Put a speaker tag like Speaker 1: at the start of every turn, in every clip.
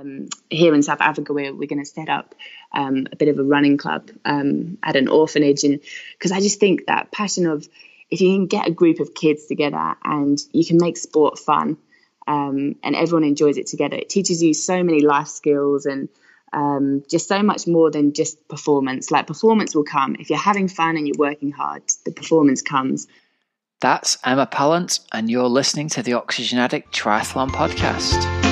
Speaker 1: um, here in South Africa, we're, we're going to set up um, a bit of a running club um, at an orphanage. And because I just think that passion of if you can get a group of kids together and you can make sport fun um, and everyone enjoys it together, it teaches you so many life skills and um, just so much more than just performance. Like performance will come if you're having fun and you're working hard. The performance comes.
Speaker 2: That's Emma Pallant, and you're listening to the Oxygen Addict Triathlon Podcast.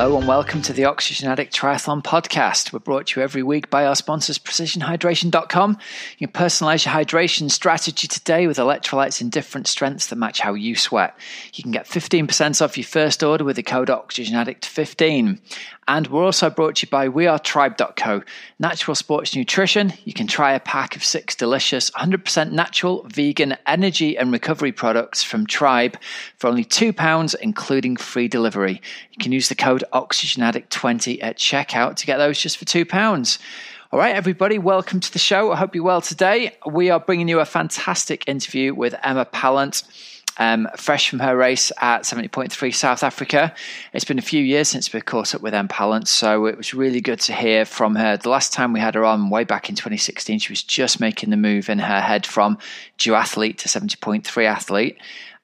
Speaker 2: Hello and welcome to the Oxygen Addict Triathlon Podcast. We're brought to you every week by our sponsors, PrecisionHydration.com. You can personalize your hydration strategy today with electrolytes in different strengths that match how you sweat. You can get 15% off your first order with the code OxygenAddict15. And we're also brought to you by WeAreTribe.co, natural sports nutrition. You can try a pack of six delicious, 100% natural, vegan, energy and recovery products from Tribe for only £2, including free delivery. You can use the code OxygenAddict20 at checkout to get those just for £2. All right, everybody, welcome to the show. I hope you're well today. We are bringing you a fantastic interview with Emma Pallant um, fresh from her race at 70.3 South Africa. It's been a few years since we caught up with Em Pallant, so it was really good to hear from her. The last time we had her on, way back in 2016, she was just making the move in her head from duathlete to 70.3 athlete.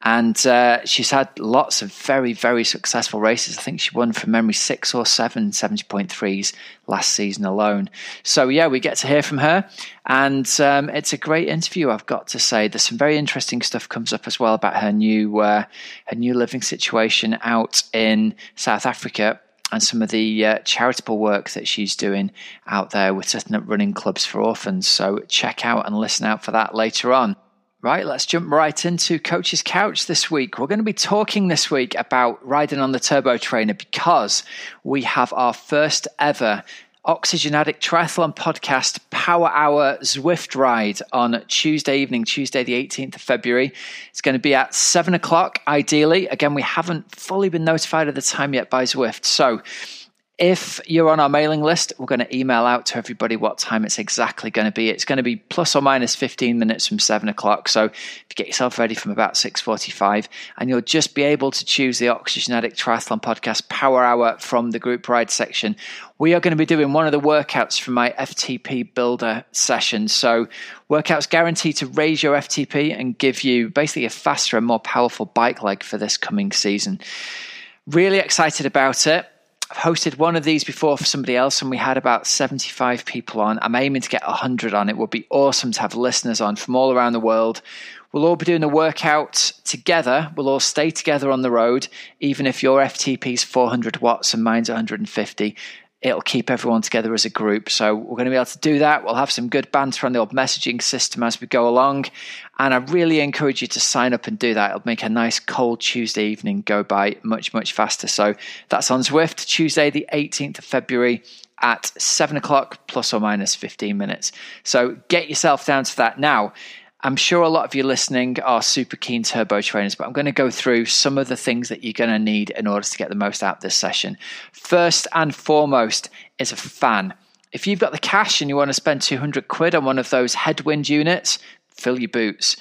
Speaker 2: And uh, she's had lots of very, very successful races. I think she won from memory six or seven 70.3s last season alone. So, yeah, we get to hear from her. And um, it's a great interview, I've got to say. There's some very interesting stuff comes up as well about her new, uh, her new living situation out in South Africa and some of the uh, charitable work that she's doing out there with setting up running clubs for orphans. So check out and listen out for that later on. Right, let's jump right into Coach's Couch this week. We're going to be talking this week about riding on the Turbo Trainer because we have our first ever Oxygen Addict Triathlon podcast Power Hour Zwift ride on Tuesday evening, Tuesday, the 18th of February. It's going to be at seven o'clock, ideally. Again, we haven't fully been notified of the time yet by Zwift. So, if you're on our mailing list, we're going to email out to everybody what time it's exactly going to be. It's going to be plus or minus 15 minutes from seven o'clock. So if you get yourself ready from about 6:45, and you'll just be able to choose the Oxygen Addict Triathlon Podcast Power Hour from the group ride section. We are going to be doing one of the workouts from my FTP Builder session. So workouts guaranteed to raise your FTP and give you basically a faster and more powerful bike leg for this coming season. Really excited about it. I've hosted one of these before for somebody else, and we had about 75 people on. I'm aiming to get 100 on. It would be awesome to have listeners on from all around the world. We'll all be doing a workout together. We'll all stay together on the road, even if your FTP is 400 watts and mine's 150 it'll keep everyone together as a group. So we're going to be able to do that. We'll have some good banter on the old messaging system as we go along. And I really encourage you to sign up and do that. It'll make a nice cold Tuesday evening go by much, much faster. So that's on Zwift, Tuesday, the 18th of February at 7 o'clock, plus or minus 15 minutes. So get yourself down to that now. I'm sure a lot of you listening are super keen turbo trainers, but I'm going to go through some of the things that you're going to need in order to get the most out of this session. First and foremost is a fan. If you've got the cash and you want to spend 200 quid on one of those headwind units, fill your boots.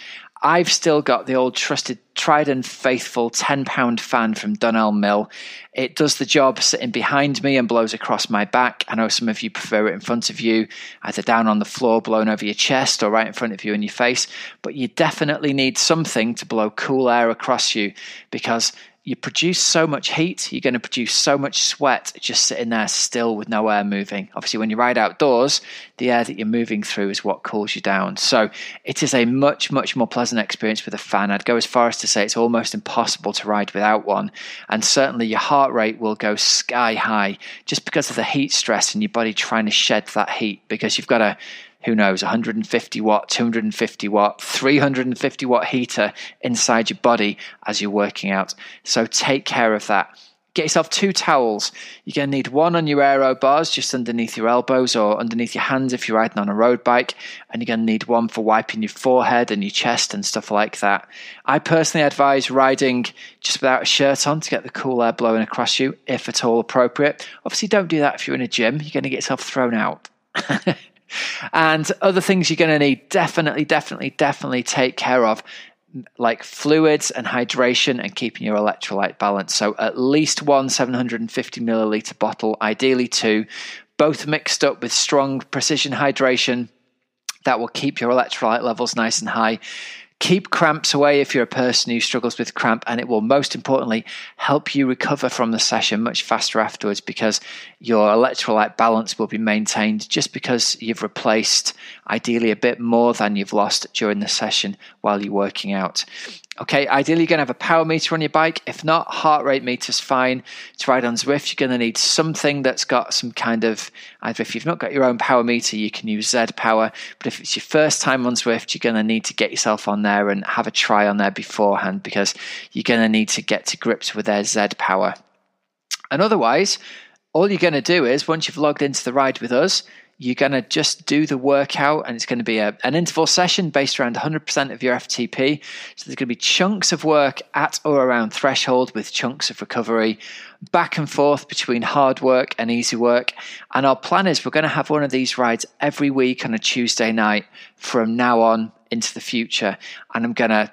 Speaker 2: I've still got the old trusted, tried and faithful £10 fan from Dunelm Mill. It does the job sitting behind me and blows across my back. I know some of you prefer it in front of you, either down on the floor, blown over your chest, or right in front of you in your face. But you definitely need something to blow cool air across you because you produce so much heat, you're going to produce so much sweat just sitting there still with no air moving. Obviously, when you ride outdoors, the air that you're moving through is what cools you down. So it is a much, much more pleasant experience with a fan. I'd go as far as to say it's almost impossible to ride without one. And certainly your heart rate will go sky high just because of the heat stress and your body trying to shed that heat because you've got to who knows, 150 watt, 250 watt, 350 watt heater inside your body as you're working out. So take care of that. Get yourself two towels. You're going to need one on your aero bars, just underneath your elbows or underneath your hands if you're riding on a road bike. And you're going to need one for wiping your forehead and your chest and stuff like that. I personally advise riding just without a shirt on to get the cool air blowing across you, if at all appropriate. Obviously, don't do that if you're in a gym. You're going to get yourself thrown out. and other things you're going to need definitely, definitely, definitely take care of. like fluids and hydration and keeping your electrolyte balance. So at least one 750 milliliter bottle, ideally two, both mixed up with strong precision hydration that will keep your electrolyte levels nice and high keep cramps away if you're a person who struggles with cramp, and it will most importantly help you recover from the session much faster afterwards because your electrolyte balance will be maintained just because you've replaced ideally a bit more than you've lost during the session while you're working out. Okay, ideally you're going to have a power meter on your bike. If not, heart rate meter's fine. To ride on Zwift, you're going to need something that's got some kind of either if you've not got your own power meter, you can use Z Power. But if it's your first time on Zwift, you're going to need to get yourself on there and have a try on there beforehand because you're going to need to get to grips with their Z Power. And otherwise, all you're going to do is once you've logged into the ride with us, you're going to just do the workout and it's going to be a, an interval session based around 100% of your FTP. So there's going to be chunks of work at or around threshold with chunks of recovery, back and forth between hard work and easy work. And our plan is we're going to have one of these rides every week on a Tuesday night from now on into the future. And I'm going to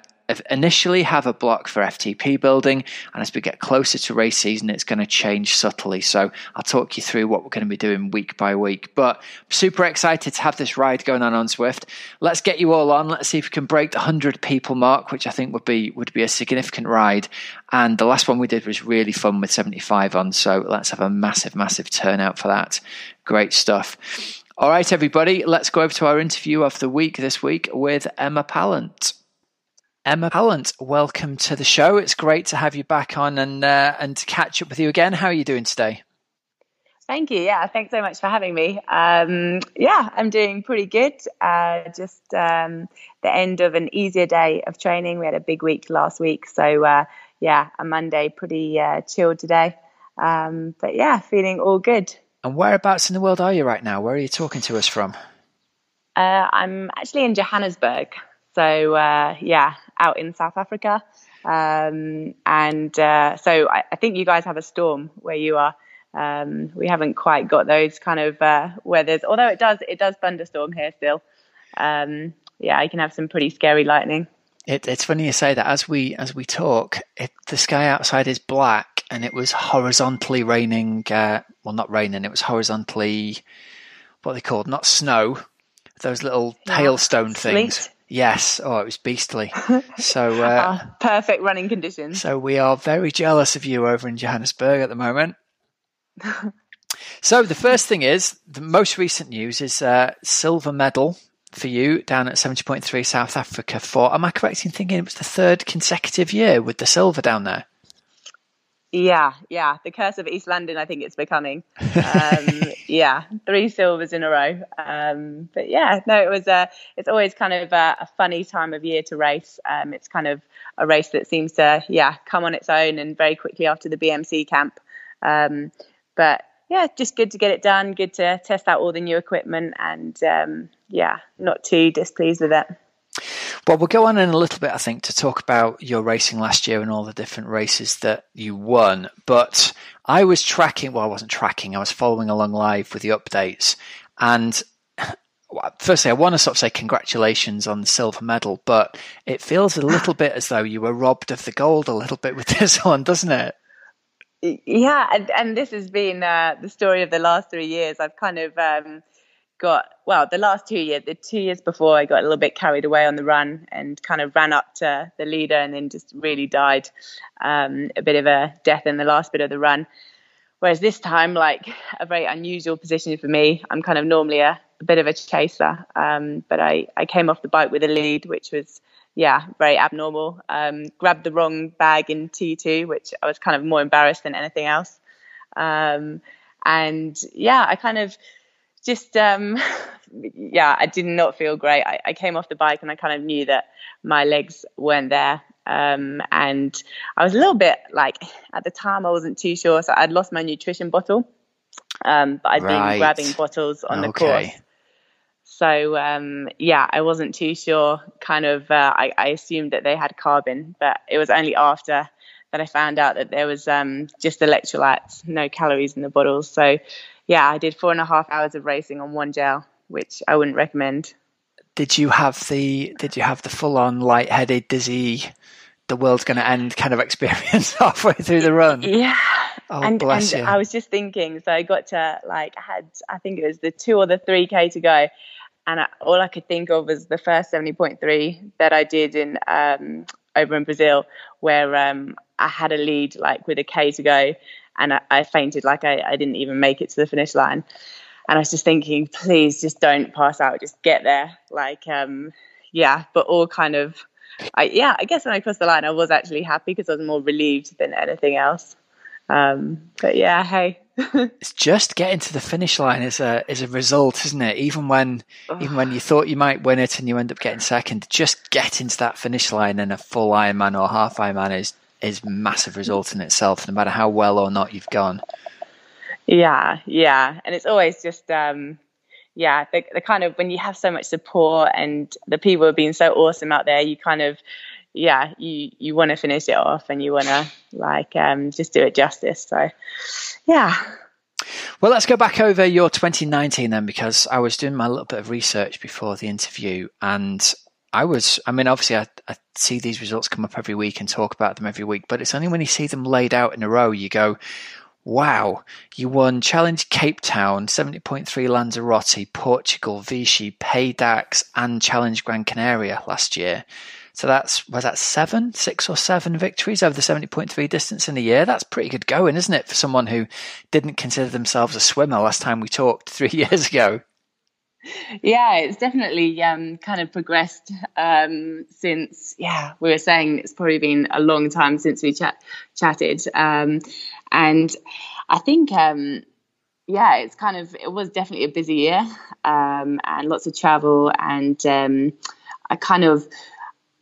Speaker 2: initially have a block for FTP building, and as we get closer to race season, it's going to change subtly. So I'll talk you through what we're going to be doing week by week. But super excited to have this ride going on on Zwift. Let's get you all on. Let's see if we can break the hundred people mark, which I think would be would be a significant ride. And the last one we did was really fun with 75 on. So let's have a massive, massive turnout for that. Great stuff. All right, everybody, let's go over to our interview of the week this week with Emma Pallant. Emma Pallant, welcome to the show. It's great to have you back on and uh, and to catch up with you again. How are you doing today?
Speaker 1: Thank you. Yeah, thanks so much for having me. Um, yeah, I'm doing pretty good. Uh, just um, the end of an easier day of training. We had a big week last week, so uh, yeah, a Monday pretty uh, chilled today. Um, but yeah, feeling all good.
Speaker 2: And whereabouts in the world are you right now? Where are you talking to us from?
Speaker 1: Uh, I'm actually in Johannesburg. So uh, yeah, out in South Africa. Um, and uh, so I, I, think you guys have a storm where you are. Um, we haven't quite got those kind of uh, weathers, although it does it does thunderstorm here still. Um, yeah, you can have some pretty scary lightning.
Speaker 2: It, it's funny you say that. As we as we talk, it, the sky outside is black, and it was horizontally raining. Uh, well, not raining. It was horizontally what they called not snow, those little yeah. hailstone things. Sleet. Yes. Oh, it was beastly. So uh,
Speaker 1: oh, perfect running conditions.
Speaker 2: So we are very jealous of you over in Johannesburg at the moment. so the first thing is the most recent news is uh, silver medal for you down at 70.3 South Africa for. Am I correct in thinking it was the third consecutive year with the silver down there?
Speaker 1: Yeah, yeah. The curse of East London, I think it's becoming. Um, yeah, three silvers in a row. Um, but yeah, no, it was a. It's always kind of a, a funny time of year to race. Um, it's kind of a race that seems to, yeah, come on its own and very quickly after the BMC camp. Um, but yeah, just good to get it done. Good to test out all the new equipment, and um, yeah, not too displeased with it.
Speaker 2: Well, we'll go on in a little bit, I think, to talk about your racing last year and all the different races that you won. But I was tracking, well, I wasn't tracking, I was following along live with the updates. And firstly, I want to sort of say congratulations on the silver medal, but it feels a little bit as though you were robbed of the gold a little bit with this one, doesn't it?
Speaker 1: Yeah, and, and this has been uh, the story of the last three years. I've kind of um, got well the last two years the two years before i got a little bit carried away on the run and kind of ran up to the leader and then just really died um, a bit of a death in the last bit of the run. Whereas this time like a very unusual position for me. I'm kind of normally a, a bit of a chaser um, but I, I came off the bike with a lead which was yeah very abnormal. Um, grabbed the wrong bag in t2 which i was kind of more embarrassed than anything else. Um, and yeah i kind of just um, yeah, I did not feel great. I, I, came off the bike and I kind of knew that my legs weren't there. Um, and I was a little bit like at the time I wasn't too sure. So I'd lost my nutrition bottle, um, but I'd right. been grabbing bottles on okay. the course. So um, yeah, I wasn't too sure. Kind of, uh, I, I, assumed that they had carbon, but it was only after that I found out that there was um, just electrolytes, no calories in the bottles. So yeah, I did four and a half hours of racing on one gel, which I wouldn't recommend.
Speaker 2: did you have the did you have the full on light-headed, dizzy, the world's going to end kind of experience halfway through the run?
Speaker 1: Yeah.
Speaker 2: Oh,
Speaker 1: and,
Speaker 2: bless
Speaker 1: and
Speaker 2: you.
Speaker 1: I was just thinking, so I got to like I had I think it was the two or the three k to go, and I, all I could think of was the first seventy point three that I did in um, over in Brazil, where um, I had a lead like with a k to go, and I, I fainted like I, I didn't even make it to the finish line, and I was just thinking, please just don't pass out, just get there, like um, yeah, but all kind of. I, yeah, I guess when I crossed the line, I was actually happy because I was more relieved than anything else. Um, but yeah, hey.
Speaker 2: it's just getting to the finish line is a is a result, isn't it? Even when even when you thought you might win it and you end up getting second, just getting to that finish line in a full Ironman or half Ironman is is massive result in itself, no matter how well or not you've gone.
Speaker 1: Yeah, yeah, and it's always just um, yeah, the, the kind of when you have so much support and the people have been so awesome out there, you kind of yeah, you you want to finish it off and you want to like um, just do it justice. So, yeah.
Speaker 2: Well, let's go back over your 2019 then, because I was doing my little bit of research before the interview, and I was, I mean, obviously, I, I see these results come up every week and talk about them every week, but it's only when you see them laid out in a row you go, wow, you won Challenge Cape Town, 70.3 Lanzarote, Portugal, Vichy, Pays d'Aix, and Challenge Gran Canaria last year. So that's was that seven, six or seven victories over the seventy point three distance in a year. That's pretty good going, isn't it, for someone who didn't consider themselves a swimmer last time we talked three years ago?
Speaker 1: Yeah, it's definitely um, kind of progressed um, since. Yeah, we were saying it's probably been a long time since we chat, chatted, um, and I think um, yeah, it's kind of it was definitely a busy year um, and lots of travel, and um, I kind of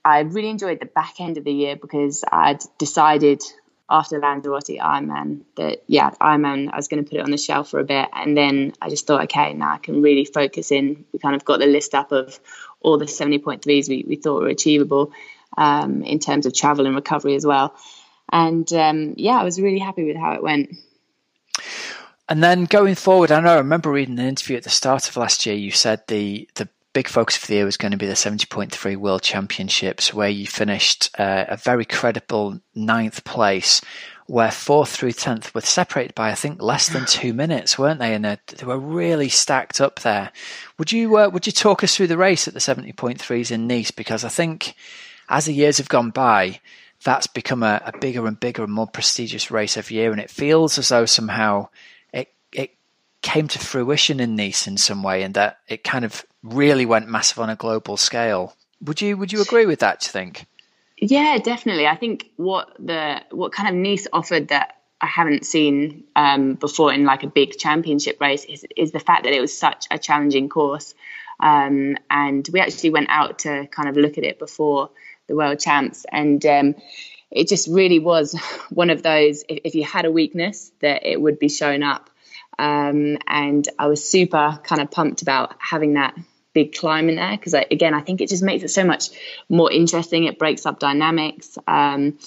Speaker 1: I really enjoyed the back end of the year because I'd decided after Lanzarote Ironman that yeah Ironman I was going to put it on the shelf for a bit and then I just thought okay now I can really focus in. We kind of got the list up of all the 70.3s we, we thought were achievable um, in terms of travel and recovery as well. And um, yeah I was really happy with how it went.
Speaker 2: And then going forward I know I remember reading an interview at the start of last year you said the the big focus for the year was going to be the 70.3 World Championships, where you finished uh, a very credible ninth place, where fourth through tenth were separated by I think less than two minutes, weren't they? And they were really stacked up there. Would you uh, would you talk us through the race at the 70.3s in Nice? Because I think as the years have gone by, that's become a, a bigger and bigger and more prestigious race every year, and it feels as though somehow came to fruition in Nice in some way, and that it kind of really went massive on a global scale. Would you would you agree with that? Do you think?
Speaker 1: Yeah, definitely. I think what the what kind of Nice offered that I haven't seen um, before in like a big championship race is is the fact that it was such a challenging course, um, and we actually went out to kind of look at it before the World Champs, and um, it just really was one of those. If, if, you had a weakness, that it would be shown up. Um, and I was super kind of pumped about having that big climb in there because again I think it just makes it so much more interesting. It breaks up dynamics, um,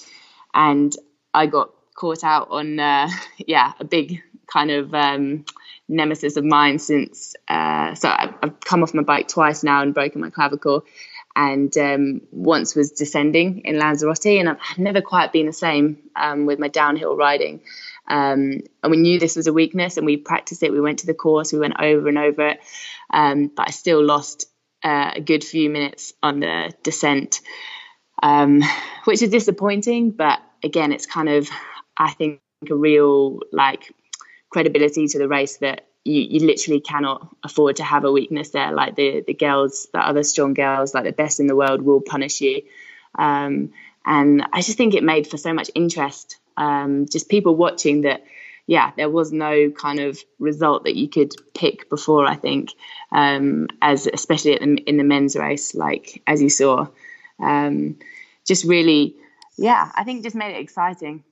Speaker 1: and I got caught out on uh, yeah a big kind of um, nemesis of mine since uh, so I've, I've, come off my bike twice now and broken my clavicle. And um, once was descending in Lanzarote, and I've never quite been the same um, with my downhill riding. Um, and we knew this was a weakness, and we practiced it. We went to the course, we went over and over it, um, but I still lost uh, a good few minutes on the descent, um, which is disappointing. But again, it's kind of, I think, a real like credibility to the race that you, you literally cannot afford to have a weakness there. Like the the girls, the other strong girls, like the best in the world, will punish you. Um, and I just think it made for so much interest. Um, just people watching that yeah, there was no kind of result that you could pick before. I think, um, as especially the, in the men's race, like as you saw, um, just really, yeah, I think just made it exciting.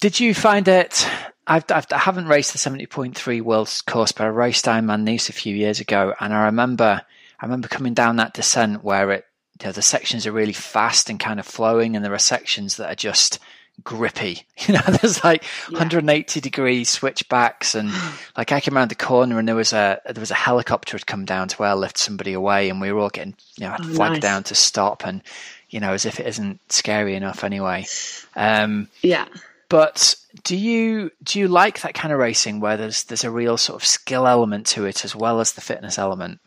Speaker 2: Did you find it? I've, I've I haven't raced the seventy point three world course, but I raced Ironman Nice a few years ago, and I remember I remember coming down that descent where it you know, the sections are really fast and kind of flowing, and there are sections that are just grippy. You know, there's like yeah. 180 degree switchbacks, and like I came around the corner and there was a there was a helicopter had come down to airlift somebody away, and we were all getting you know had oh, flagged nice. down to stop, and you know as if it isn't scary enough anyway. Um,
Speaker 1: yeah.
Speaker 2: But do you do you like that kind of racing where there's there's a real sort of skill element to it as well as the fitness element?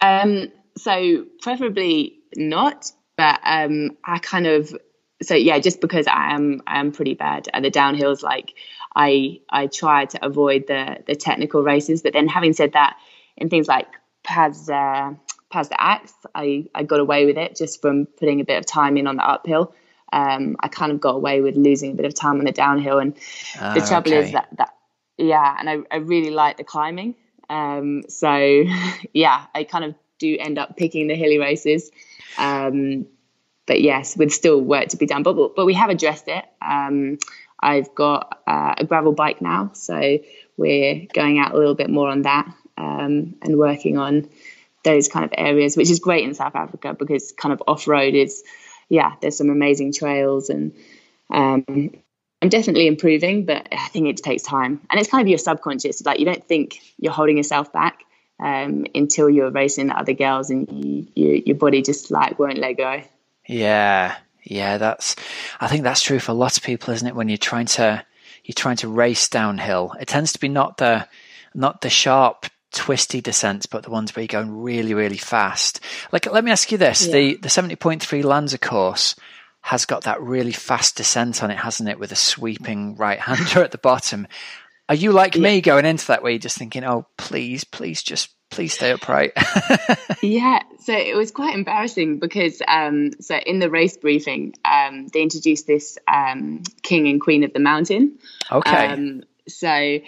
Speaker 1: Um, so preferably not, but um, I kind of so yeah, just because I am I am pretty bad at the downhills, like I I try to avoid the the technical races. But then having said that, in things like Paz uh, Pays d'Aix, I I got away with it just from putting a bit of time in on the uphill. Um, I kind of got away with losing a bit of time on the downhill, and uh, the trouble okay. is that that yeah, and I, I really like the climbing. Um, so yeah, I kind of do end up picking the hilly races. Um, but yes, with still work to be done. But but we have addressed it. Um, I've got uh, a gravel bike now, so we're going out a little bit more on that um, and working on those kind of areas, which is great in South Africa because kind of off road is, yeah, there's some amazing trails and um, I'm definitely improving, but I think it takes time and it's kind of your subconscious. Like you don't think you're holding yourself back um, until you're racing the other girls and you, you, your body just like won't let go.
Speaker 2: Yeah, yeah, that's. I think that's true for a lot of people, isn't it? When you're trying to you're trying to race downhill, it tends to be not the not the sharp twisty descents, but the ones where you're going really, really fast. Like, let me ask you this: yeah. the the seventy point three Lanza course has got that really fast descent on it, hasn't it? With a sweeping right hander at the bottom. Are you like yeah. me going into that where you're just thinking, "Oh, please, please, just please stay upright.
Speaker 1: yeah, so it was quite embarrassing because um, so in the race briefing, um, they introduced this um, king and queen of the mountain.
Speaker 2: Okay.
Speaker 1: Um, so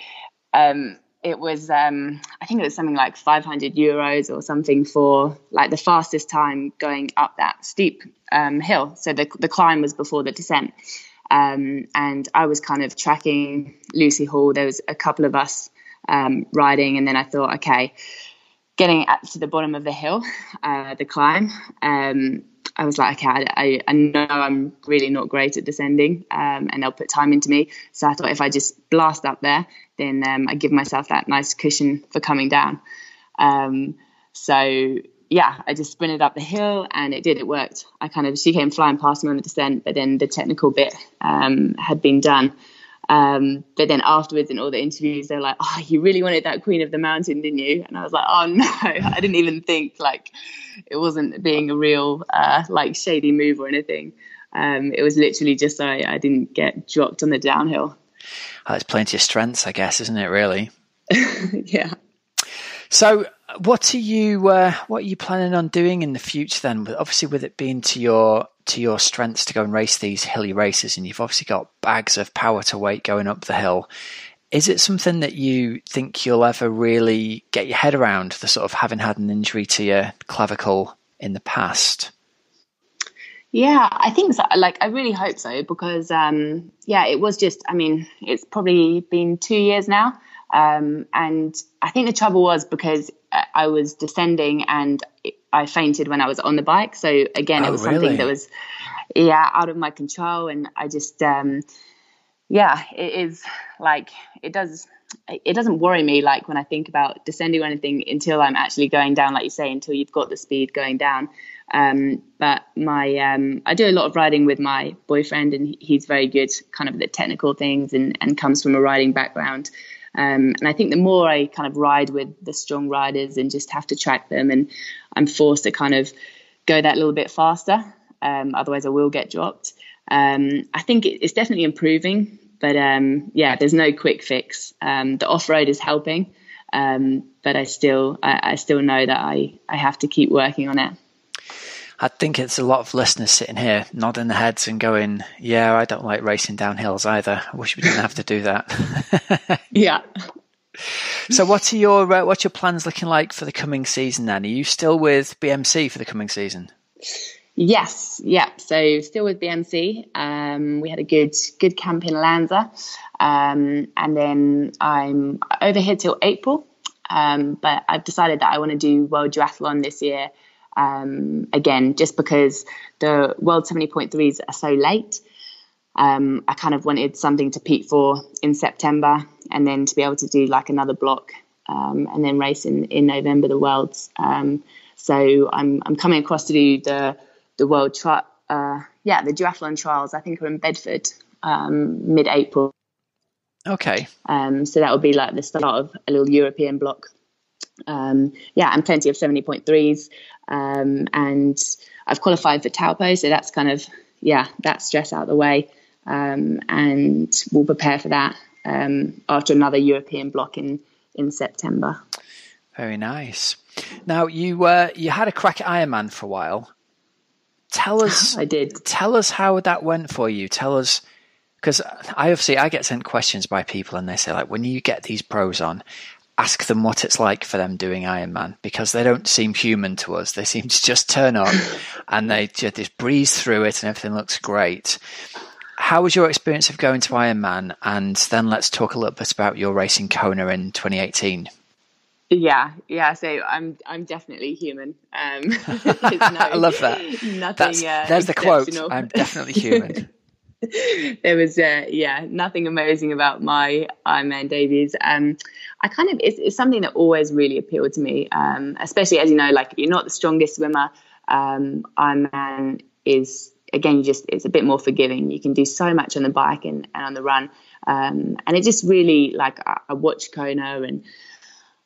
Speaker 1: um, it was, um, I think it was something like 500 euros or something for like the fastest time going up that steep hill. So the the climb was before the descent. And I was kind of tracking Lucy Hall. There was a couple of us riding, and then I thought, okay, getting up to the bottom of the hill, uh, the climb, um, I was like, okay, I, I, know I'm really not great at descending, um, and they'll put time into me. So I thought if I just blast up there, then um, I give myself that nice cushion for coming down. Um, so yeah, I just sprinted up the hill, and it did. It worked. I kind of she came flying past me on the descent, but then the technical bit um, had been done. Um, but then afterwards, in all the interviews, they're like, "Oh, you really wanted that Queen of the Mountain, didn't you?" And I was like, "Oh no, I didn't even think like it wasn't being a real uh, like shady move or anything. Um, it was literally just so I, I, didn't get dropped on the downhill."
Speaker 2: Oh, it's plenty of strengths, I guess, isn't it? Really?
Speaker 1: yeah.
Speaker 2: So, what are you uh, what are you planning on doing in the future then? Obviously, with it being to your to your strengths to go and race these hilly races, and you've obviously got bags of power to weight going up the hill. Is it something that you think you'll ever really get your head around? The sort of having had an injury to your clavicle in the past.
Speaker 1: Yeah, I think so. Like, I really hope so because, um, yeah, it was just. I mean, it's probably been two years now, um, and I think the trouble was because I was descending and I fainted when I was on the bike. So again, oh, it was really? something that was, yeah, out of my control. And I just, um, yeah, it is like, it does, it doesn't worry me like when I think about descending or anything until I'm actually going down, like you say, until you've got the speed going down. Um, but my, um, I do a lot of riding with my boyfriend and he's very good kind of the technical things and, and comes from a riding background. Um, and I think the more I kind of ride with the strong riders and just have to track them, and I'm forced to kind of go that little bit faster. Um, otherwise, I will get dropped. Um, I think it's definitely improving, but um, yeah, there's no quick fix. Um, the off road is helping, um, but I still I, I still know that I I have to keep working on it.
Speaker 2: I think it's a lot of listeners sitting here nodding their heads and going, "Yeah, I don't like racing down hills either. I wish we didn't have to do that."
Speaker 1: yeah.
Speaker 2: So, what are your uh, what's your plans looking like for the coming season? Then, are you still with BMC for the coming season?
Speaker 1: Yes, yeah. So, still with BMC. Um, we had a good good camp in Lanza, um, and then I'm over here till April. Um, but I've decided that I want to do World Duathlon this year um, again, just because the World 70.3s are so late. um, I kind of wanted something to peak for in September, and then to be able to do like another block, um, and then race in, in November the Worlds. Um, so I'm I'm coming across to do the the World tri- uh, yeah the duathlon trials. I think are in Bedford um, mid April.
Speaker 2: Okay.
Speaker 1: Um, so that would be like the start of a little European block. Um, yeah, and plenty of 70.3s. Um, and I've qualified for Taupo, so that's kind of, yeah, that stress out the way. Um, and we'll prepare for that um, after another European block in, in September.
Speaker 2: Very nice. Now you uh, you had a crack at Ironman for a while. Tell us,
Speaker 1: I did.
Speaker 2: Tell us how that went for you. Tell us because I obviously I get sent questions by people and they say like when you get these pros on, ask them what it's like for them doing Ironman because they don't seem human to us. They seem to just turn up and they just breeze through it and everything looks great. How was your experience of going to Ironman? And then let's talk a little bit about your racing Kona in 2018.
Speaker 1: Yeah, yeah. So I'm I'm definitely human. Um, no,
Speaker 2: I love that.
Speaker 1: Nothing.
Speaker 2: That's,
Speaker 1: uh,
Speaker 2: there's the quote. I'm definitely human.
Speaker 1: there was uh, yeah nothing amazing about my Ironman debuts. Um, I kind of it's, it's, something that always really appealed to me, um, especially as you know, like you're not the strongest swimmer. Um, Ironman is again just it's a bit more forgiving. You can do so much on the bike and, and on the run, um, and it just really like I, I watched Kona and.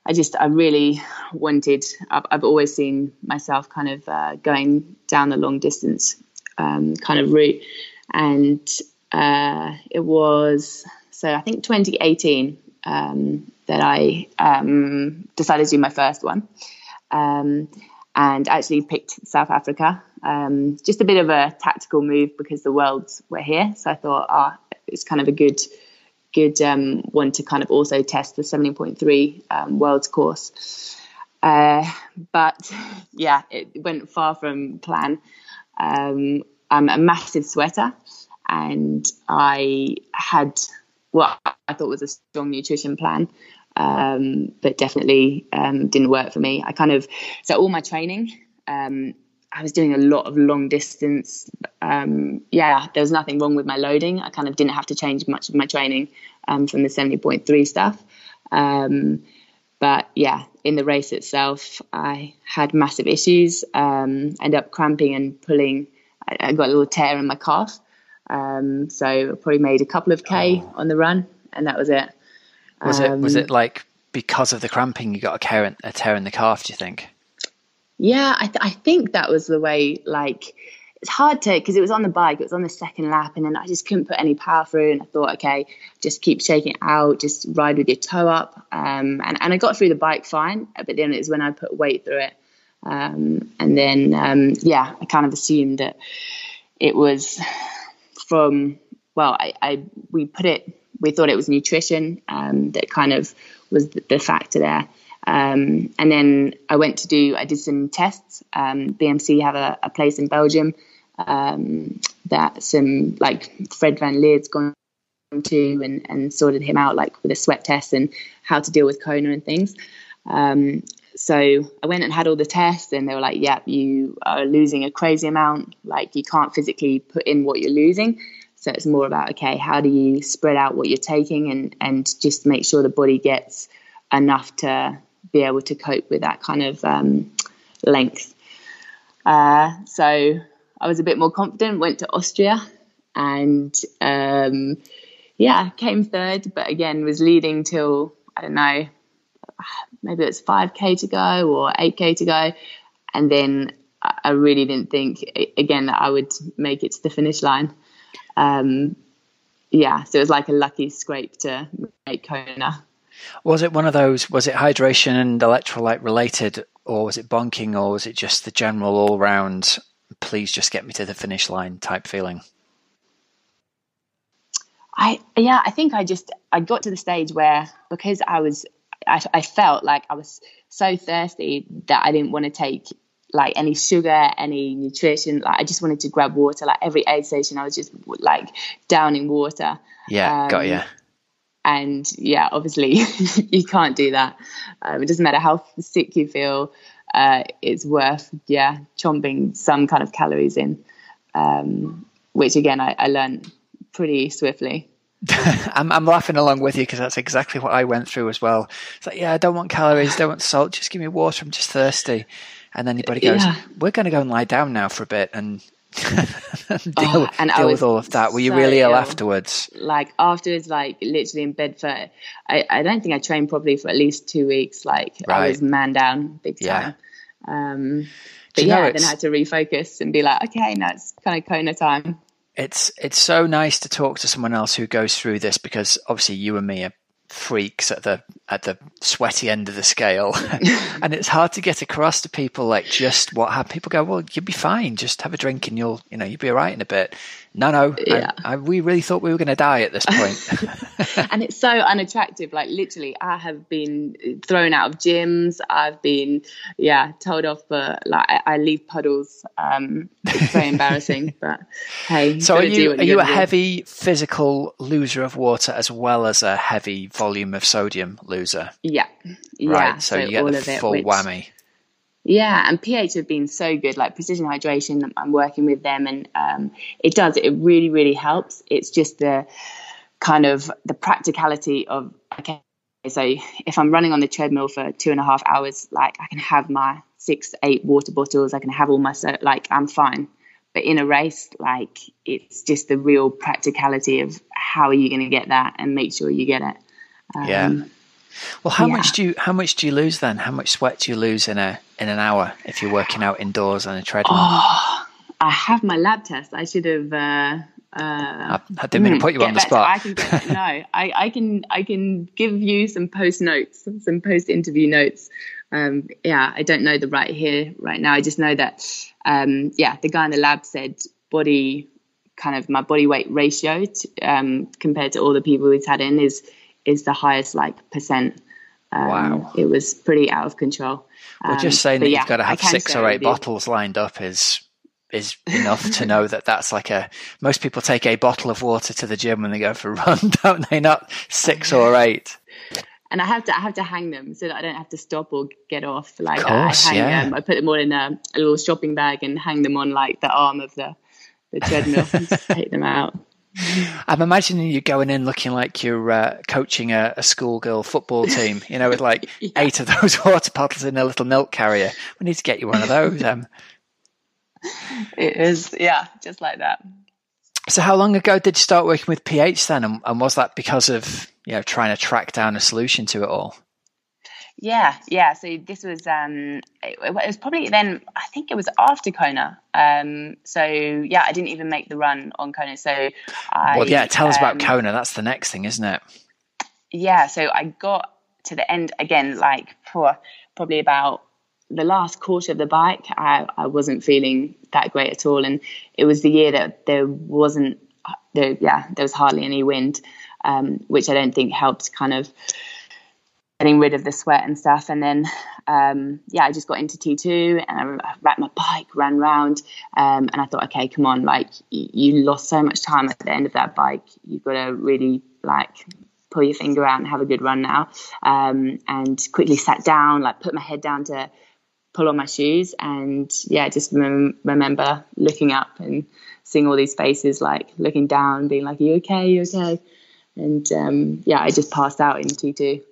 Speaker 1: I just, I really wanted, I've, I've always seen myself kind of uh, going down the long distance um, kind of route and uh, it was so I think 2018 um, that I um, decided to do my first one, um, and actually picked South Africa. Um, just a bit of a tactical move because the worlds were here, so I thought, ah, oh, it's kind of a good good um, one to kind of also test the 70.3 um, worlds course. Uh, but yeah, it went far from plan. Um, I'm a massive sweater, and I had what I thought was a strong nutrition plan, um, but definitely um, didn't work for me. I kind of so all my training. Um, I was doing a lot of long distance. Um, yeah, there was nothing wrong with my loading. I kind of didn't have to change much of my training um, from the 70.3 stuff. Um, but yeah, in the race itself, I had massive issues. Um, up cramping and pulling I, I got a little tear in my calf. Um, so I probably made a couple of k oh. on the run, and that was it.
Speaker 2: Was um, it was it like because of the cramping you got a tear in, a tear in the calf? Do you think?
Speaker 1: Yeah, I, th- I think that was the way. Like it's hard to because it was on the bike, it was on the second lap, and then I just couldn't put any power through. And I thought, okay, just keep shaking it out, just ride with your toe up. Um, and and I got through the bike fine, but then it was when I put weight through it um, and then, um, yeah, I kind of assumed that it was from, well, I, I we put it, we thought it was nutrition um, that kind of was the, the factor there. Um, and then I went to do, I did some tests. Um, BMC have a, a, place in Belgium um, that some, like Fred Van Lierde's gone to and, and sorted him out, like with a sweat test and how to deal with Kona and things. Um, so I went and had all the tests, and they were like, "Yep, you are losing a crazy amount. Like you can't physically put in what you're losing." So it's more about okay, how do you spread out what you're taking, and and just make sure the body gets enough to be able to cope with that kind of um, length. Uh, so I was a bit more confident. Went to Austria, and um, yeah, came third, but again was leading till I don't know maybe it's 5k to go or 8k to go. And then i really didn't think again that i would make it to the finish line. Um, yeah so it was like a lucky scrape to make kona.
Speaker 2: Was it one of those was it hydration and electrolyte related or was it bonking or was it just the general all round please just get me to the finish line type feeling?
Speaker 1: I yeah, I think I just I got to the stage where because I was I, I felt like I was so thirsty that I didn't want to take like any sugar, any nutrition. Like I just wanted to grab water. Like every aid station, I was just like downing water.
Speaker 2: Yeah, um, got you.
Speaker 1: And yeah, obviously you can't do that. Um, it doesn't matter how sick you feel. Uh, it's worth yeah chomping some kind of calories in. Um, which again I, I learned pretty swiftly.
Speaker 2: I'm, I'm laughing along with you because that's exactly what I went through as well. It's like, yeah, I don't want calories, don't want salt, just give me water. I'm just thirsty. And then your body goes, yeah. we're going to go and lie down now for a bit and deal, oh, and deal with all of that. Were you really ill, Ill, afterwards?
Speaker 1: Like afterwards, like literally in bed for, I, I don't think I trained properly for at least two weeks. Like right. I was man down big time. Yeah. Um, but yeah, then I had to refocus and be like, okay, now it's kind of Kona time
Speaker 2: it's it's so nice to talk to someone else who goes through this because obviously you and me are freaks at the at the sweaty end of the scale and it's hard to get across to people like just what have people go well you'll be fine just have a drink and you'll you know you'll be all right in a bit no, no. Yeah. I, I, we really thought we were going to die at this point.
Speaker 1: and it's so unattractive. Like literally, I have been thrown out of gyms. I've been, yeah, told off for like I, I leave puddles. Um, it's very embarrassing, but hey.
Speaker 2: So are you are you a do. heavy physical loser of water as well as a heavy volume of sodium loser?
Speaker 1: Yeah.
Speaker 2: Right. So, so you get the full it, which, whammy.
Speaker 1: Yeah, and PH have been so good. Like precision hydration, I'm working with them, and um, it does. It really, really helps. It's just the kind of the practicality of okay. So if I'm running on the treadmill for two and a half hours, like I can have my six, eight water bottles. I can have all my so like I'm fine. But in a race, like it's just the real practicality of how are you going to get that and make sure you get it.
Speaker 2: Um, yeah. Well, how yeah. much do you how much do you lose then? How much sweat do you lose in a in an hour if you're working out indoors on a treadmill?
Speaker 1: Oh, I have my lab test. I should have. Uh, uh, I,
Speaker 2: didn't mean to put you on the spot.
Speaker 1: I can no, I, I can I can give you some post notes, some post interview notes. Um, yeah, I don't know the right here right now. I just know that um, yeah, the guy in the lab said body kind of my body weight ratio to, um, compared to all the people he's had in is is the highest like percent. Um, wow, it was pretty out of control.
Speaker 2: Well, just saying that yeah, you've got to have six or eight bottles lined up is is enough to know that that's like a most people take a bottle of water to the gym when they go for a run, don't they? Not six or eight.
Speaker 1: And I have to I have to hang them so that I don't have to stop or get off. Like course, I hang yeah. them, I put them all in a, a, little shopping bag and hang them on like the arm of the the treadmill and just take them out.
Speaker 2: I'm imagining you going in looking like you're uh, coaching a, a schoolgirl football team, you know, with like yeah. eight of those water bottles in a little milk carrier. We need to get you one of those. Um,
Speaker 1: it is, yeah, just like that.
Speaker 2: So, how long ago did you start working with PH then, and, and was that because of you know trying to track down a solution to it all?
Speaker 1: Yeah, yeah. So this was um, it, it, was probably then. I think it was after Kona. Um, so yeah, I didn't even make the run on Kona. So I,
Speaker 2: well, yeah. Tell us about um, Kona. That's the next thing, isn't it?
Speaker 1: Yeah. So I got to the end again, like for probably about the last quarter of the bike. I, I wasn't feeling that great at all, and it was the year that there wasn't there. Yeah, there was hardly any wind, um, which I don't think helped kind of getting rid of the sweat and stuff. And then, um, yeah, I just got into T2 and I wrapped my bike, ran round, um, and I thought, okay, come on, like you, lost so much time at the end of that bike. You've got to really like pull your finger out and have a good run now. Um, and quickly sat down, like put my head down to pull on my shoes, and yeah, just rem- remember looking up and seeing all these faces, like looking down, being like, Are "You okay? You okay?" And um, yeah, I just passed out in T2.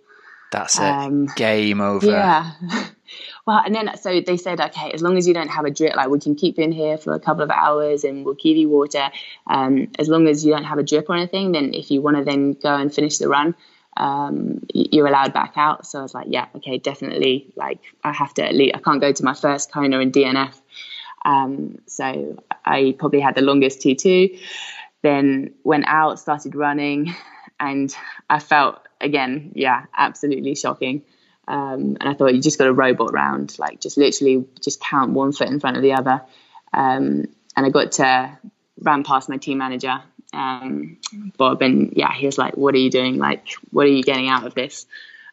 Speaker 2: That's it. Um, Game over.
Speaker 1: Yeah. well, and then so they said, okay, as long as you don't have a drip, like we can keep you in here for a couple of hours and we'll give you water. Um, as long as you don't have a drip or anything, then if you want to then go and finish the run, um, you're allowed back out. So I was like, yeah, okay, definitely. Like I have to at least, I can't go to my first Kona in DNF. Um, so I probably had the longest T2. Then went out, started running, and I felt again, yeah, absolutely shocking. Um, and I thought you just got a robot round, like just literally just count one foot in front of the other. Um, and I got to ran past my team manager, um, Bob, and yeah, he was like, "What are you doing? Like, what are you getting out of this?"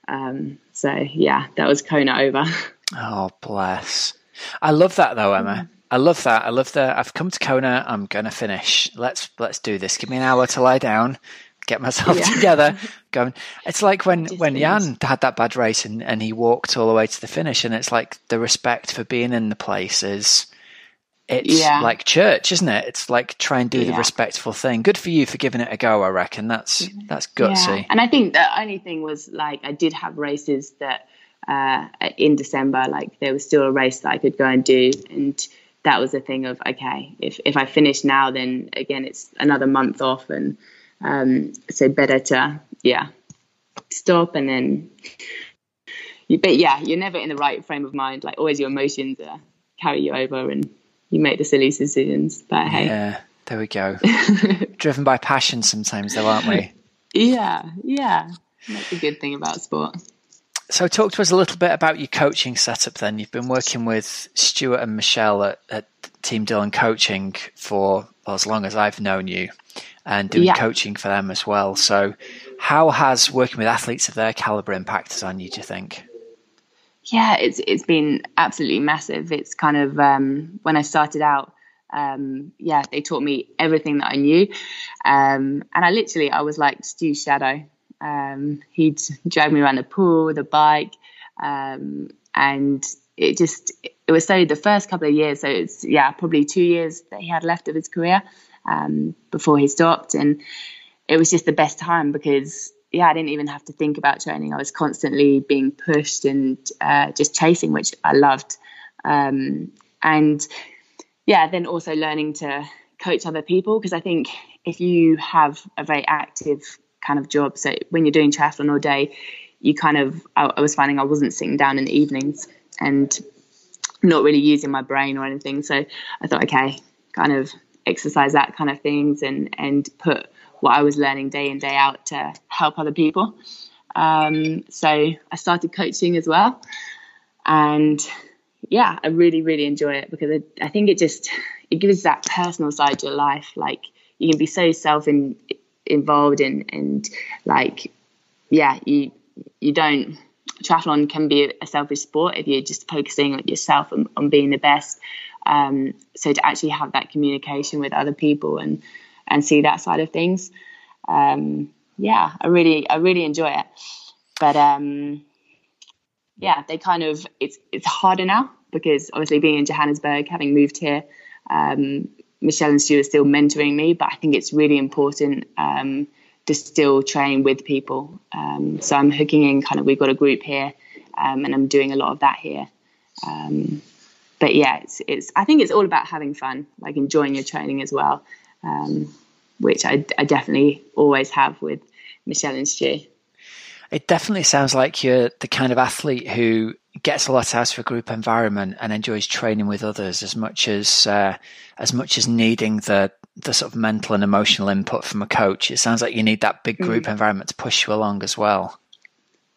Speaker 1: Um, so yeah, that was Kona over.
Speaker 2: Oh bless! I love that though, Emma. I love that. I love that. I've come to Kona. I'm gonna finish. Let's let's do this. Give me an hour to lie down get myself yeah. together. Going, it's like when when Jan had that bad race and, and he walked all the way to the finish, and it's like the respect for being in the place is it's yeah. like church, isn't it? It's like try and do yeah. the respectful thing. Good for you for giving it a go. I reckon that's that's gutsy.
Speaker 1: Yeah. And I think the only thing was like I did have races that uh, in December, like there was still a race that I could go and do, and that was a thing of okay, if if I finish now, then again it's another month off, and um, so better to yeah stop and then. But yeah, you're never in the right frame of mind. Like always, your emotions uh, carry you over, and you make the silly decisions. But hey,
Speaker 2: yeah, there we go. Driven by passion, sometimes, though, aren't we?
Speaker 1: Yeah, yeah. That's a good thing about sport.
Speaker 2: So, talk to us a little bit about your coaching setup. Then you've been working with Stuart and Michelle at, at Team Dillon Coaching for well, as long as I've known you, and doing yeah. coaching for them as well. So, how has working with athletes of their caliber impacted on you? Do you think?
Speaker 1: yeah, it's it's been absolutely massive. It's kind of um, when I started out, um, yeah, they taught me everything that I knew, um, and I literally I was like Stu's shadow. Um, he'd drag me around the pool with a bike, um, and it just it was so the first couple of years. So it's yeah, probably two years that he had left of his career um, before he stopped, and it was just the best time because yeah, I didn't even have to think about training. I was constantly being pushed and uh, just chasing, which I loved. Um, and yeah, then also learning to coach other people because I think if you have a very active kind of job, so when you're doing triathlon all day, you kind of I, I was finding I wasn't sitting down in the evenings and not really using my brain or anything. So I thought, okay, kind of exercise that kind of things and and put what I was learning day in day out to help other people. Um, so I started coaching as well, and yeah, I really really enjoy it because I, I think it just it gives that personal side to your life. Like you can be so self in, involved in and like yeah you you don't triathlon can be a selfish sport if you're just focusing on yourself and on being the best. Um, so to actually have that communication with other people and and see that side of things. Um, yeah, I really I really enjoy it. But um, yeah, they kind of it's it's harder now because obviously being in Johannesburg, having moved here, um, Michelle and Stu are still mentoring me, but I think it's really important um, to still train with people. Um, so I'm hooking in kind of we've got a group here, um, and I'm doing a lot of that here. Um, but yeah, it's it's I think it's all about having fun, like enjoying your training as well. Um, which I, I definitely always have with Michelle and Stu.
Speaker 2: It definitely sounds like you're the kind of athlete who gets a lot out of a group environment and enjoys training with others as much as uh, as much as needing the the sort of mental and emotional input from a coach. It sounds like you need that big group mm. environment to push you along as well.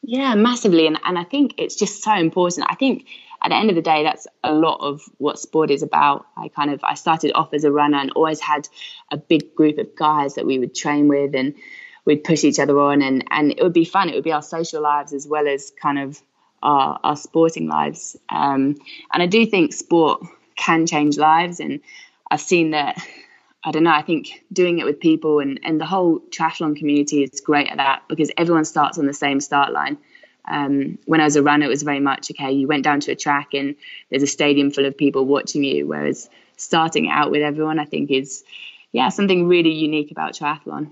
Speaker 1: Yeah, massively, and and I think it's just so important. I think at the end of the day, that's a lot of what sport is about. I kind of I started off as a runner and always had a big group of guys that we would train with and we'd push each other on and and it would be fun. It would be our social lives as well as kind of our, our sporting lives. Um, and I do think sport can change lives, and I've seen that. I don't know. I think doing it with people and, and the whole triathlon community is great at that because everyone starts on the same start line um, when I was a runner, it was very much okay. You went down to a track and there's a stadium full of people watching you. Whereas starting out with everyone, I think is yeah something really unique about triathlon.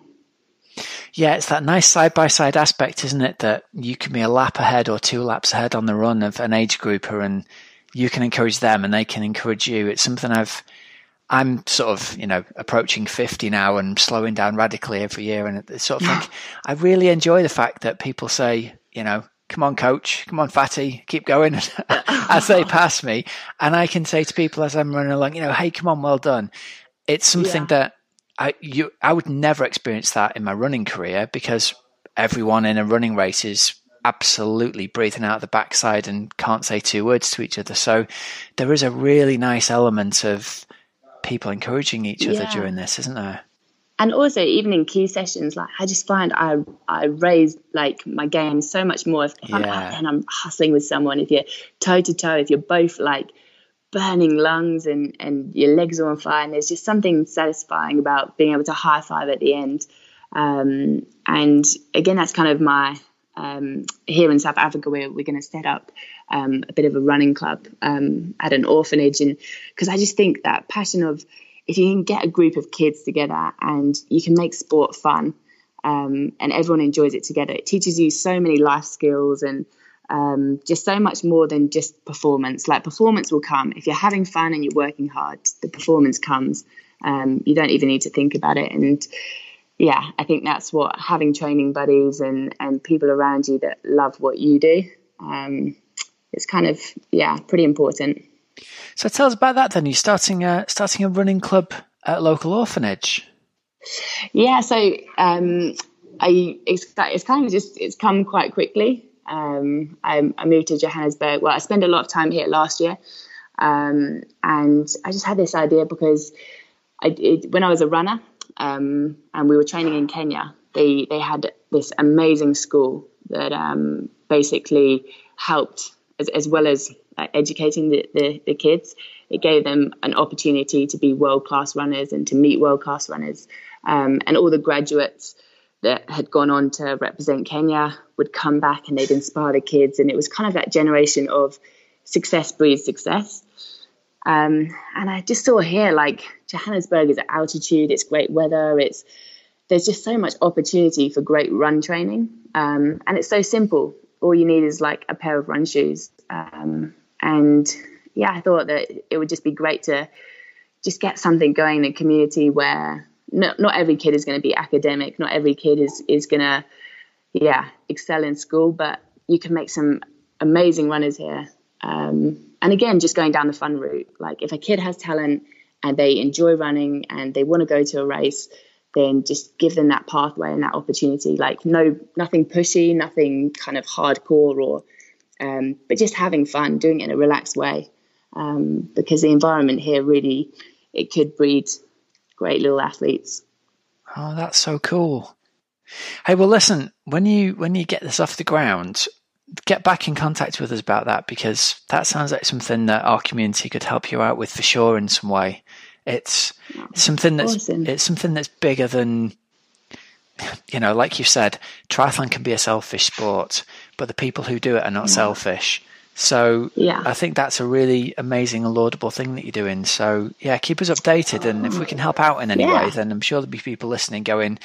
Speaker 2: Yeah, it's that nice side by side aspect, isn't it? That you can be a lap ahead or two laps ahead on the run of an age grouper, and you can encourage them, and they can encourage you. It's something I've I'm sort of, you know, approaching 50 now and slowing down radically every year. And it's sort of think I really enjoy the fact that people say, you know, come on, coach, come on, fatty, keep going as they pass me. And I can say to people as I'm running along, you know, hey, come on, well done. It's something yeah. that I, you, I would never experience that in my running career because everyone in a running race is absolutely breathing out the backside and can't say two words to each other. So there is a really nice element of people encouraging each other yeah. during this, isn't there?
Speaker 1: and also even in key sessions like i just find i i raise like my game so much more if, if yeah. i'm out and i'm hustling with someone if you're toe to toe if you're both like burning lungs and and your legs are on fire and there's just something satisfying about being able to high five at the end um, and again that's kind of my um, here in South Africa, we're, we're going to set up um, a bit of a running club um, at an orphanage. And because I just think that passion of if you can get a group of kids together and you can make sport fun um, and everyone enjoys it together, it teaches you so many life skills and um, just so much more than just performance. Like performance will come if you're having fun and you're working hard. The performance comes. Um, you don't even need to think about it. And yeah, I think that's what having training buddies and and people around you that love what you do. Um, it's kind of yeah, pretty important.
Speaker 2: So tell us about that. Then you're starting a starting a running club at a local orphanage.
Speaker 1: Yeah, so um, I it's, it's kind of just it's come quite quickly. Um, I, I, moved to Johannesburg. Well, I spent a lot of time here last year, um, and I just had this idea because I, it, when I was a runner um, and we were training in Kenya, they they had this amazing school that um, basically helped as, as well as uh, educating the, the, the kids. It gave them an opportunity to be world class runners and to meet world class runners, um, and all the graduates that had gone on to represent Kenya would come back and they'd inspire the kids. And it was kind of that generation of success breeds success. Um, and I just saw here, like Johannesburg is at altitude, it's great weather, it's there's just so much opportunity for great run training, um, and it's so simple. All you need is like a pair of run shoes, um, and yeah, I thought that it would just be great to just get something going in a community where not, not every kid is going to be academic. Not every kid is, is going to, yeah, excel in school, but you can make some amazing runners here. Um, and again, just going down the fun route. Like if a kid has talent and they enjoy running and they want to go to a race, then just give them that pathway and that opportunity. Like no, nothing pushy, nothing kind of hardcore or, um, but just having fun, doing it in a relaxed way. Um, because the environment here really, it could breed great little athletes.
Speaker 2: Oh, that's so cool. Hey, well, listen, when you when you get this off the ground, get back in contact with us about that because that sounds like something that our community could help you out with for sure in some way. It's something that's awesome. it's something that's bigger than you know, like you said, triathlon can be a selfish sport, but the people who do it are not yeah. selfish. So yeah. I think that's a really amazing and laudable thing that you're doing. So yeah, keep us updated, and if we can help out in any yeah. way, then I'm sure there'll be people listening going,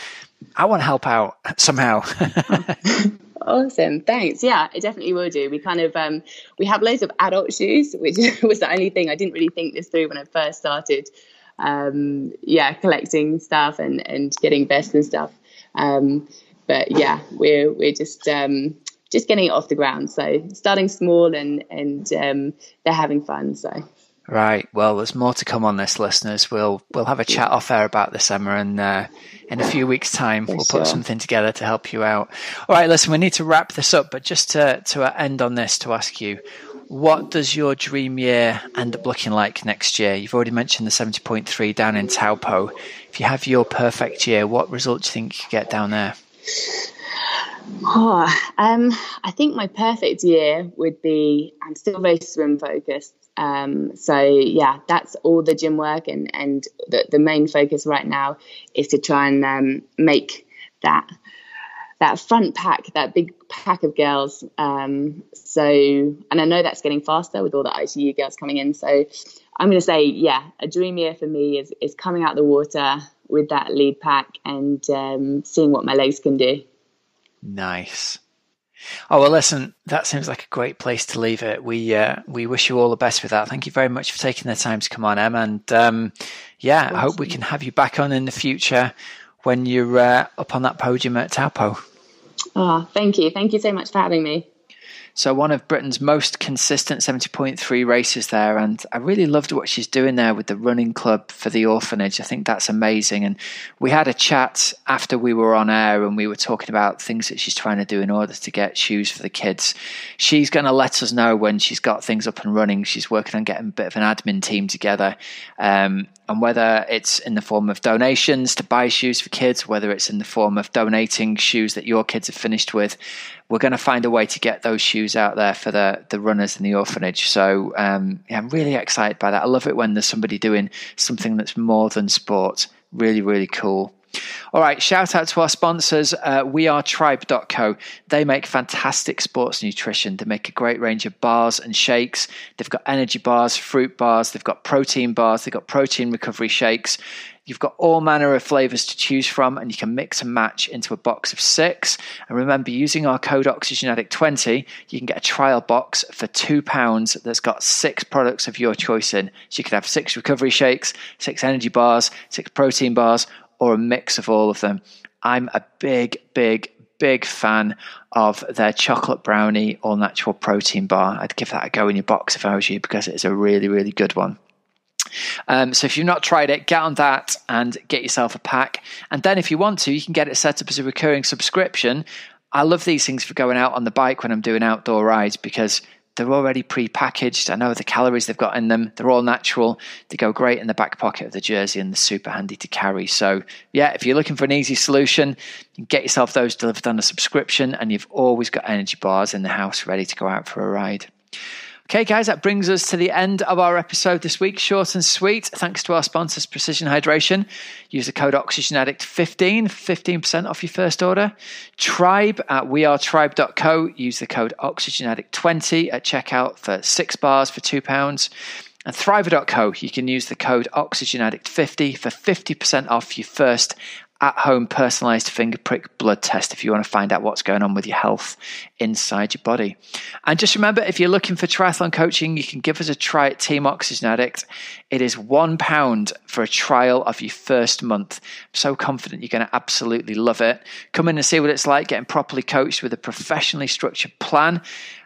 Speaker 2: "I want to help out somehow."
Speaker 1: awesome, thanks. Yeah, I definitely will do. We kind of um, we have loads of adult shoes, which was the only thing I didn't really think this through when I first started. Um, yeah, collecting stuff and and getting vests and stuff. Um, but yeah, we're we're just um, just getting it off the ground. So starting small and and um, they're having fun. So.
Speaker 2: Right. Well, there's more to come on this, listeners. We'll we'll have a chat off air about this, Emma, and uh, in a few weeks' time, we'll put something together to help you out. All right. Listen, we need to wrap this up, but just to to end on this, to ask you, what does your dream year end up looking like next year? You've already mentioned the seventy point three down in Taupo. If you have your perfect year, what result do you think you get down there?
Speaker 1: Oh, um, I think my perfect year would be I'm still very swim focused. Um, so yeah, that's all the gym work, and and the, the main focus right now is to try and um, make that that front pack, that big pack of girls. Um, so, and I know that's getting faster with all the ITU girls coming in. So, I'm going to say, yeah, a dream year for me is is coming out the water with that lead pack and um, seeing what my legs can do.
Speaker 2: Nice. Oh well, listen, that seems like a great place to leave it. We uh, we wish you all the best with that. Thank you very much for taking the time to come on, Em, and um, yeah, I hope we can have you back on in the future when you're uh, up on that podium at Taupo.
Speaker 1: Oh, thank you, thank you so much for having me.
Speaker 2: So one of Britain's most consistent 70.3 races there. And I really loved what she's doing there with the running club for the orphanage. I think that's amazing. And we had a chat after we were on air and we were talking about things that she's trying to do in order to get shoes for the kids. She's going to let us know when she's got things up and running. She's working on getting a bit of an admin team together. Um, and whether it's in the form of donations to buy shoes for kids, whether it's in the form of donating shoes that your kids have finished with, we're going to find a way to get those shoes out there for the, the runners in the orphanage. So um, yeah, I'm really excited by that. I love it when there's somebody doing something that's more than sport. Really, really cool. All right, shout out to our sponsors, uh, wearetribe.co. They make fantastic sports nutrition. They make a great range of bars and shakes. They've got energy bars, fruit bars, they've got protein bars, they've got protein recovery shakes. You've got all manner of flavors to choose from, and you can mix and match into a box of six. And remember, using our code OxygenAddict20, you can get a trial box for £2 that's got six products of your choice in. So you could have six recovery shakes, six energy bars, six protein bars, or a mix of all of them. I'm a big, big, big fan of their chocolate brownie all natural protein bar. I'd give that a go in your box if I was you because it's a really, really good one. Um, so if you've not tried it, get on that and get yourself a pack. And then if you want to, you can get it set up as a recurring subscription. I love these things for going out on the bike when I'm doing outdoor rides because they're already pre-packaged. I know the calories they've got in them. They're all natural. They go great in the back pocket of the jersey and they're super handy to carry. So yeah, if you're looking for an easy solution, get yourself those delivered on a subscription and you've always got energy bars in the house ready to go out for a ride. Okay, guys, that brings us to the end of our episode this week. Short and sweet. Thanks to our sponsors, Precision Hydration. Use the code OxygenAddict15, 15% off your first order. Tribe at wearetribe.co. Use the code OxygenAddict20 at checkout for six bars for £2. And Thriva.co, you can use the code OxygenAddict50 for 50% off your first at home personalized finger prick blood test if you want to find out what's going on with your health inside your body. And just remember, if you're looking for triathlon coaching, you can give us a try at Team Oxygen Addict. It is one pound for a trial of your first month. I'm so confident you're going to absolutely love it. Come in and see what it's like getting properly coached with a professionally structured plan.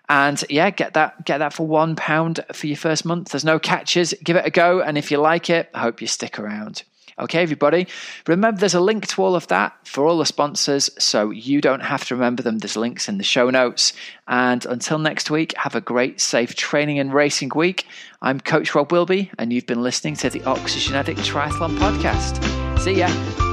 Speaker 2: And yeah, get that get that for one pound for your first month. There's no catches. Give it a go, and if you like it, I hope you stick around. Okay, everybody. Remember, there's a link to all of that for all the sponsors, so you don't have to remember them. There's links in the show notes. And until next week, have a great, safe training and racing week. I'm Coach Rob Wilby, and you've been listening to the Oxygen Addict Triathlon Podcast. See ya.